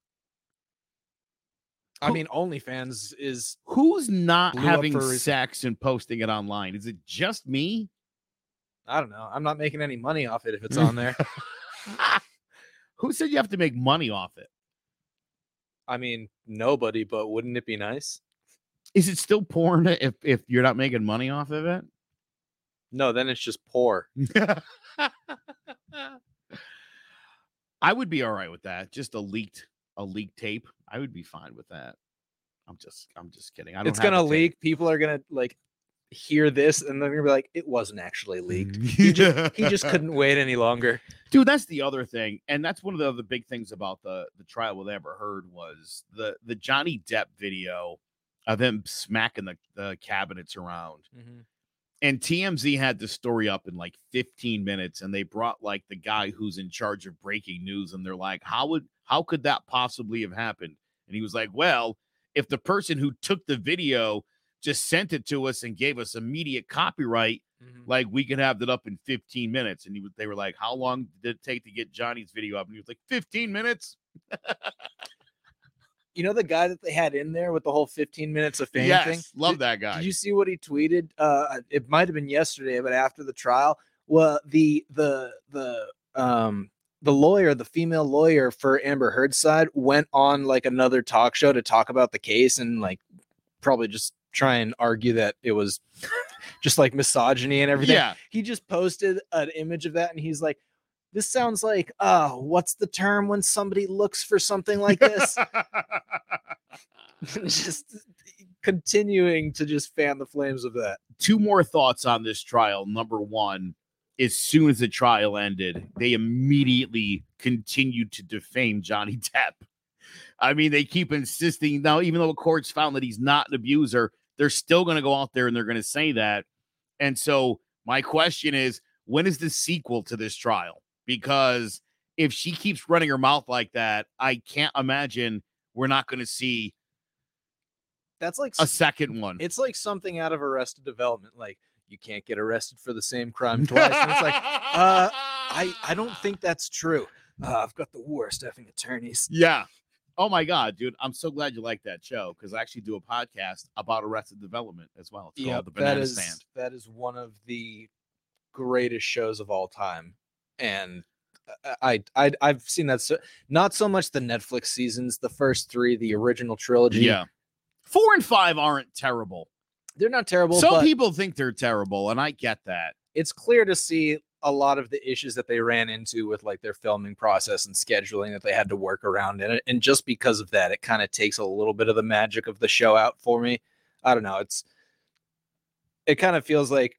I Who- mean, OnlyFans is Who's not having sex and posting it online? Is it just me? I don't know. I'm not making any money off it if it's on there. Who said you have to make money off it? I mean, nobody, but wouldn't it be nice? Is it still porn if if you're not making money off of it? No, then it's just poor. I would be all right with that. Just a leaked a leaked tape. I would be fine with that. I'm just I'm just kidding. I don't It's gonna tape. leak. People are gonna like hear this, and then they're gonna be like, "It wasn't actually leaked. He just, he just couldn't wait any longer." Dude, that's the other thing, and that's one of the other big things about the the trial with Amber Heard was the the Johnny Depp video of him smacking the, the cabinets around. Mm-hmm. And TMZ had the story up in like 15 minutes, and they brought like the guy who's in charge of breaking news, and they're like, "How would how could that possibly have happened?" And he was like, "Well, if the person who took the video just sent it to us and gave us immediate copyright, Mhm. like we could have that up in 15 minutes." And he they were like, "How long did it take to get Johnny's video up?" And he was like, "15 minutes." You know the guy that they had in there with the whole 15 minutes of fame yes, thing. love Did- that guy. Did you see what he tweeted? Uh, it might have been yesterday, but after the trial, well, the the the um the lawyer, the female lawyer for Amber Heard's side, went on like another talk show to talk about the case and like probably just try and argue that it was just like misogyny and everything. yeah, He just posted an image of that, and he's like. This sounds like, uh, what's the term when somebody looks for something like this? just continuing to just fan the flames of that. two more thoughts on this trial. Number one, as soon as the trial ended, they immediately continued to defame Johnny Depp. I mean, they keep insisting now, even though the courts found that he's not an abuser, they're still going to go out there and they're going to say that. And so, my question is when is the sequel to this trial? Because if she keeps running her mouth like that, I can't imagine we're not going to see That's like a second one. it's like something out of Arrested Development. Like you can't get arrested for the same crime twice. and it's like uh, I I don't think that's true. Uh, I've got the worst effing attorneys. Yeah. Oh my god, dude! I'm so glad you like that show because I actually do a podcast about Arrested Development as well. It's called The that Banana is Stand. that is one of the greatest shows of all time, and I I I've seen that so not so much the Netflix seasons, the first three, the original trilogy. Yeah, four and five aren't terrible. they're not terrible. Some people think they're terrible, and I get that. it's clear to see a lot of the issues that they ran into with like their filming process and scheduling that they had to work around it. And just because of that, it kind of takes a little bit of the magic of the show out for me. I don't know. It's it kind of feels like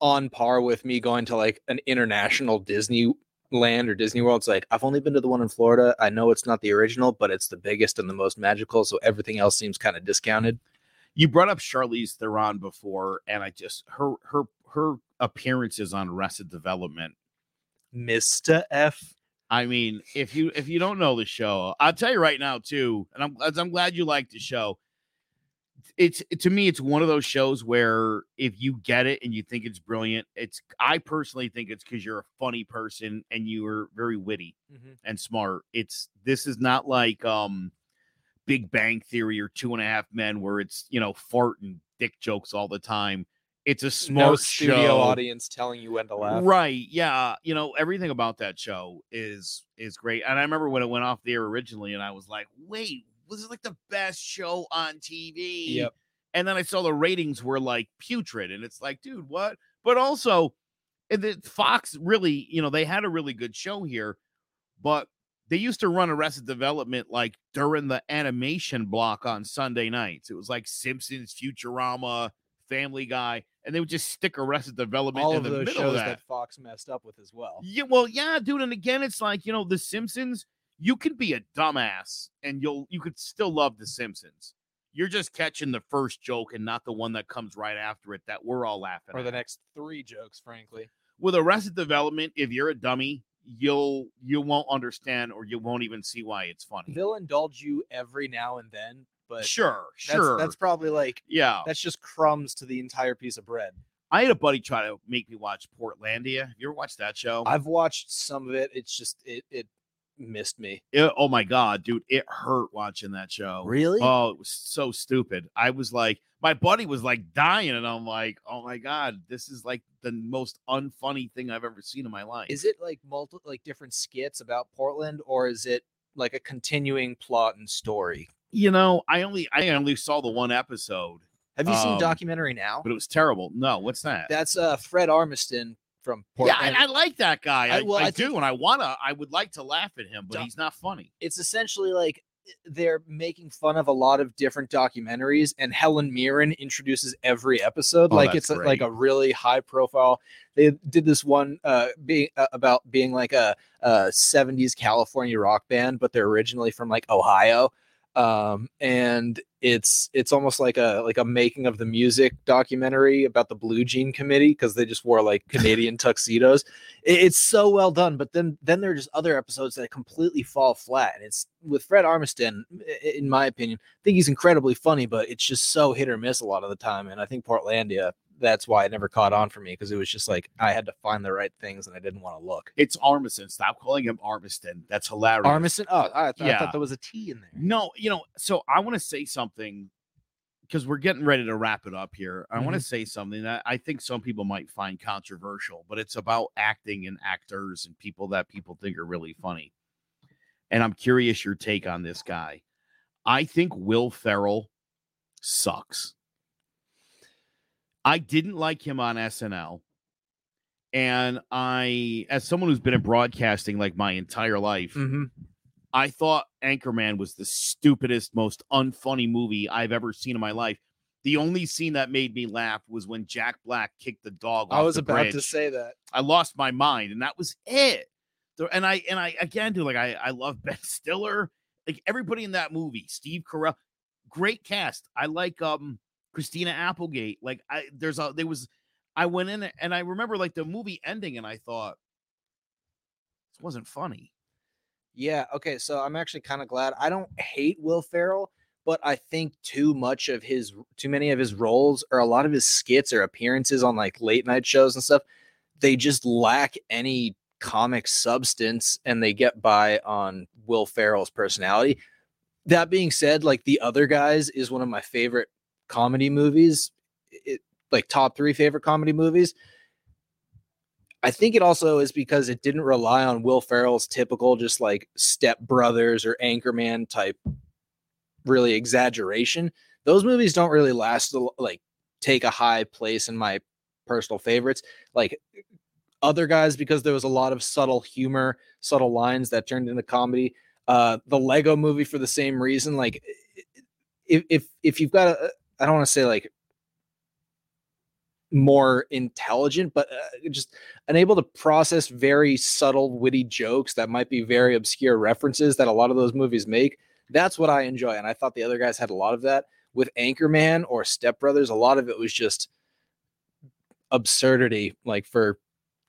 on par with me going to like an international Disney land or Disney World. It's like I've only been to the one in Florida. I know it's not the original, but it's the biggest and the most magical. So everything else seems kind of discounted. You brought up Charlize Theron before, and I just her her her appearances on Arrested Development. Mr. F. I mean, if you if you don't know the show, I'll tell you right now too, and I'm I'm glad you like the show. It's to me, it's one of those shows where if you get it and you think it's brilliant, it's I personally think it's because you're a funny person and you are very witty and smart. It's this is not like um Big Bang Theory or Two and a Half Men where it's you know fart and dick jokes all the time. It's a smart no studio show. audience telling you when to laugh. Right. Yeah. You know, everything about that show is is great. And I remember when it went off the air originally, and I was like, wait, was it like the best show on TV? Yep. And then I saw the ratings were like putrid, and it's like, dude, what? But also, and the Fox really, you know, they had a really good show here, but they used to run Arrested Development like during the animation block on Sunday nights. It was like Simpsons, Futurama, Family Guy, and they would just stick Arrested Development All in of the middle of that. that. Fox messed up with as well. Yeah, well, yeah, dude. And again, it's like you know, The Simpsons. You can be a dumbass, and you'll you could still love The Simpsons. You're just catching the first joke and not the one that comes right after it that we're all laughing at. Or at. the next three jokes, frankly. With Arrested Development, if you're a dummy, you'll you won't understand or you won't even see why it's funny. They'll indulge you every now and then, but sure, that's, sure, that's probably like yeah. that's just crumbs to the entire piece of bread. I had a buddy try to make me watch Portlandia. You ever watched that show? I've watched some of it. It's just it it missed me. It- oh my god, dude, it hurt watching that show. Really? Oh, it was so stupid. I was like, my buddy was like dying, and I'm like, oh my god, this is like the most unfunny thing I've ever seen in my life. Is it like multi like different skits about Portland, or is it like a continuing plot and story? You know, I only I only saw the one episode, Have you seen Um, documentary now? but it was terrible. No, what's that? That's uh Fred Armiston from yeah, Portland. I, I like that guy. I- I, well, I, do, and I wanna. I would like to laugh at him, but he's not funny. it's essentially like eh, they're making fun of a lot of different documentaries and Helen Mirren introduces every episode Oh, like it's a, like a really high profile they did this one uh being uh, about being like a, a 70s California rock band but they're originally from like Ohio um and it's it's almost like a like a making of the music documentary about the blue jean committee because they just wore like canadian tuxedos. It- it's so well done but then then there are just other episodes that completely fall flat and it's with fred armiston in my opinion i think he's incredibly funny but it's just so hit or miss a lot of the time and i think portlandia that's why it never caught on for me because it was just like i had to find the right things and i didn't want to look It's Armiston. Stop calling him Armiston. That's hilarious. armiston oh I, th- I thought there was a t in there No, you know, so I want to say something because we're getting ready to wrap it up here. I want to mm-hmm. say something that I think some people might find controversial, but it's about acting and actors and people that people think are really funny. And I'm curious your take on this guy. I think Will Ferrell sucks. I didn't like him on SNL. And I, as someone who's been in broadcasting like my entire life, Mhm. I thought Anchorman was the stupidest, most unfunny movie I've ever seen in my life. The only scene that made me laugh was when Jack Black kicked the dog. i was about to say that I lost my mind, and that was it. And I and I again do like I I love Ben Stiller, like everybody in that movie, Steve Carell, great cast. I like um Christina Applegate. Like I there's a there was I went in and I remember like the movie ending, and I thought this wasn't funny. Yeah. Okay. So I'm actually kind of glad. I don't hate Will Ferrell, but I think too much of his, too many of his roles or a lot of his skits or appearances on like late night shows and stuff, they just lack any comic substance and they get by on Will Ferrell's personality. That being said, like the other guys is one of my favorite comedy movies. It, like top three favorite comedy movies. I think it also is because it didn't rely on Will Ferrell's typical just like Step Brothers or Anchorman type really exaggeration. Those movies don't really last like take a high place in my personal favorites. Like other guys because there was a lot of subtle humor, subtle lines that turned into comedy. Uh the Lego movie for the same reason like if if if you've got a I don't want to say like more intelligent, but uh, just unable to process very subtle, witty jokes that might be very obscure references that a lot of those movies make. That's what I enjoy. And I thought the other guys had a lot of that. With Anchorman or Step Brothers, a lot of it was just absurdity, like for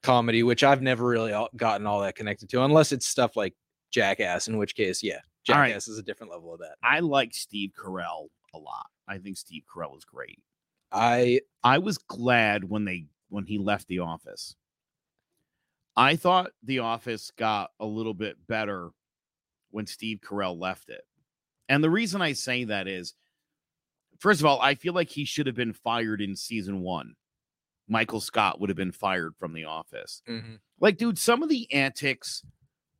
comedy, which I've never really gotten all that connected to, unless it's stuff like Jackass, in which case, yeah, All right. Jackass is a different level of that. I like Steve Carell a lot. I think Steve Carell is great. I I was glad when they when he left the office. I thought the office got a little bit better when Steve Carell left it. And the reason I say that is first of all, I feel like he should have been fired in season 1. Michael Scott would have been fired from the office. Mm-hmm. Like dude, some of the antics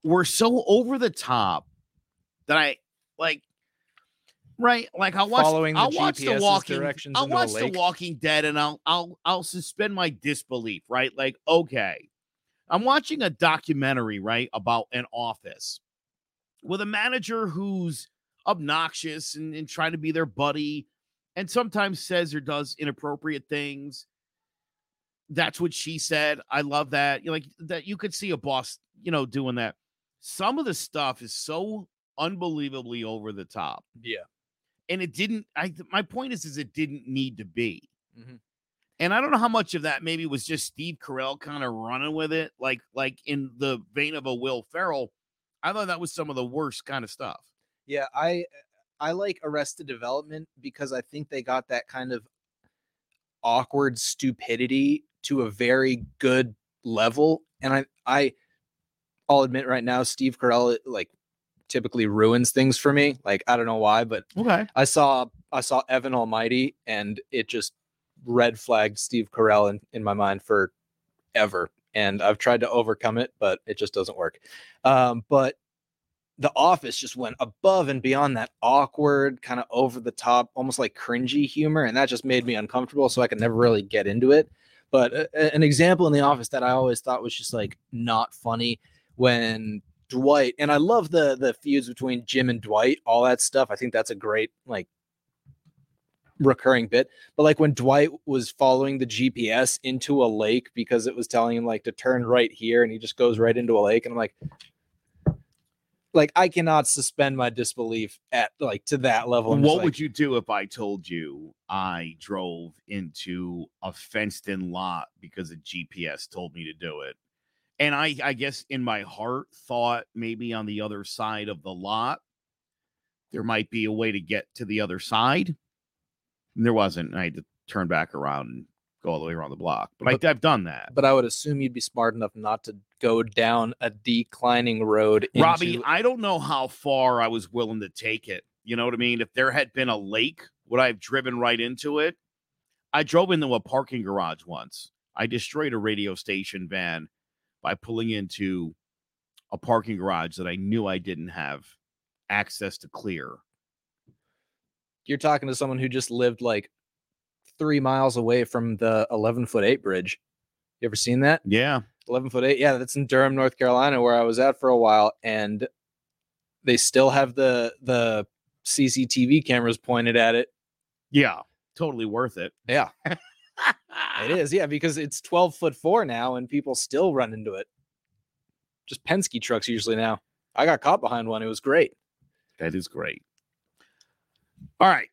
were so over the top that I like right? Like I'll watch, Following the I'll watch the Walking, directions I'll watch the lake. Walking Dead, and I'll, I'll, I'll suspend my disbelief, right? Like, okay, I'm watching a documentary, right, about an office with a manager who's obnoxious and, and trying to be their buddy, and sometimes says or does inappropriate things. That's what she said. I love that. You know, like that you could see a boss, you know, doing that. Some of the stuff is so unbelievably over the top. Yeah. And it didn't I my point is is it didn't need to be. Mhm. And I don't know how much of that maybe was just Steve Carell kind of running with it, like like in the vein of a Will Ferrell. I thought that was some of the worst kind of stuff. Yeah, I I like Arrested Development because I think they got that kind of awkward stupidity to a very good level. And I I I'll admit right now, Steve Carell like typically ruins things for me. Like I don't know why, but Okay. I saw I saw Evan Almighty and it just red flagged Steve Carell in, in my mind for ever. And I've tried to overcome it, but it just doesn't work. Um, but the office just went above and beyond that awkward, kind of over the top, almost like cringy humor. And that just made me uncomfortable. So I could never really get into it. But a- a- an example in the office that I always thought was just like not funny when Dwight and I love the the feuds between Jim and Dwight, all that stuff. I think that's a great like recurring bit. But like when Dwight was following the GPS into a lake because it was telling him like to turn right here and he just goes right into a lake and I'm like like I cannot suspend my disbelief at like to that level. I'm what like, would you do if I told you I drove into a fenced in lot because a GPS told me to do it? And I, I guess in my heart thought maybe on the other side of the lot, there might be a way to get to the other side. And there wasn't. and I had to turn back around and go all the way around the block. But, But- I, I've done that. but I would assume you'd be smart enough not to go down a declining road. Into, Robbie, I don't know how far I was willing to take it. You know what I mean? If there had been a lake, would I have driven right into it? I drove into a parking garage once. I destroyed a radio station van by pulling into a parking garage that I knew I didn't have access to clear. you're talking to someone who just lived like three miles away from the 11 foot eight bridge. You ever seen that? Yeah. 11 foot eight. Yeah, that's in Durham, North Carolina, where I was at for a while, and they still have the the CCTV cameras pointed at it. Yeah. Totally worth it. Yeah, it is. Yeah, because it's 12 foot four now, and people still run into it. Just Penske trucks usually now. I got caught behind one. It was great. That is great. All right.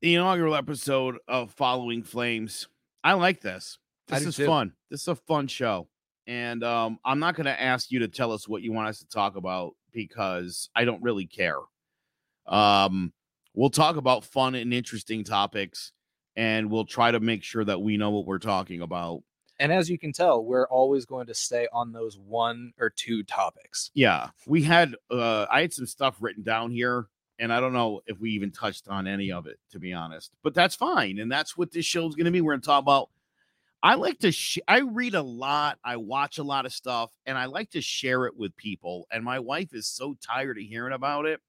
The inaugural episode of Following Flames. I like this. This is too. fun. This is a fun show. And um, I'm not going to ask you to tell us what you want us to talk about because I don't really care. Um, we'll talk about fun and interesting topics and we'll try to make sure that we know what we're talking about. And as you can tell, we're always going to stay on those one or two topics. Yeah, we had uh I had some stuff written down here and I don't know if we even touched on any of it to be honest. But that's fine and that's what this show's going to be. We're going to talk about I like to sh- I read a lot, I watch a lot of stuff and I like to share it with people and my wife is so tired of hearing about it.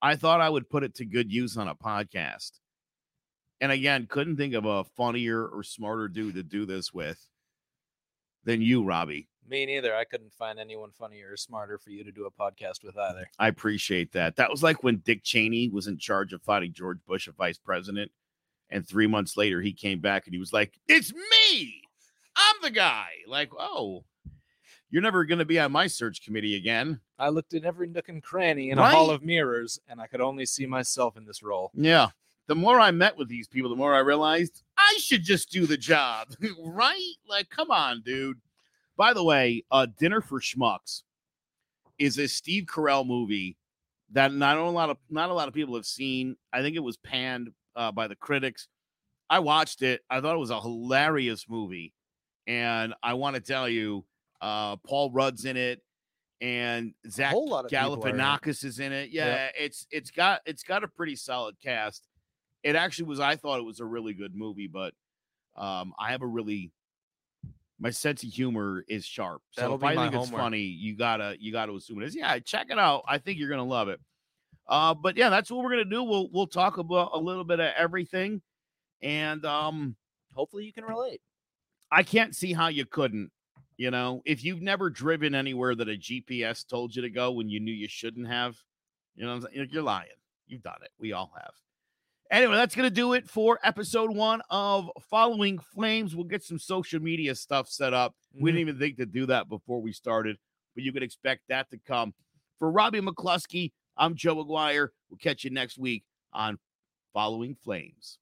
I thought I would put it to good use on a podcast. And again, couldn't think of a funnier or smarter dude to do this with than you, Robbie. Me neither. I couldn't find anyone funnier or smarter for you to do a podcast with either. I appreciate that. That was like when Dick Cheney was in charge of fighting George Bush, a vice president. And three months later, he came back and he was like, It's me. I'm the guy. Like, oh, you're never going to be on my search committee again. I looked in every nook and cranny in a hall of mirrors, and I could only see myself in this role. Yeah. The more I met with these people, the more I realized I should just do the job. right? Like, come on, dude. By the way, uh, Dinner for Schmucks is a Steve Carell movie that not a lot of not a lot of people have seen. I think it was panned uh, by the critics. I watched it. I thought it was a hilarious movie, and I want to tell you, uh, Paul Rudd's in it, and Zach whole lot of people are in it. Galifianakis is in it. Yeah, it's it's got it's got a pretty solid cast. It actually was. I thought it was a really good movie, but um, I have a really my sense of humor is sharp. So That'll if I think it's funny, you gotta you gotta assume it is. Yeah, check it out. I think you're gonna love it. Uh, but yeah, that's what we're gonna do. We'll we'll talk about a little bit of everything, and um, Hopefully, you can relate. I can't see how you couldn't. You know, if you've never driven anywhere that a GPS told you to go when you knew you shouldn't have, you know, I'm saying? you're lying. You've done it. We all have. Anyway, that's going to do it for episode one of Following Flames. We'll get some social media stuff set up. We mm-hmm. didn't even think to do that before we started, but you can expect that to come. For Robbie McCluskey, I'm Joe McGuire. We'll catch you next week on Following Flames.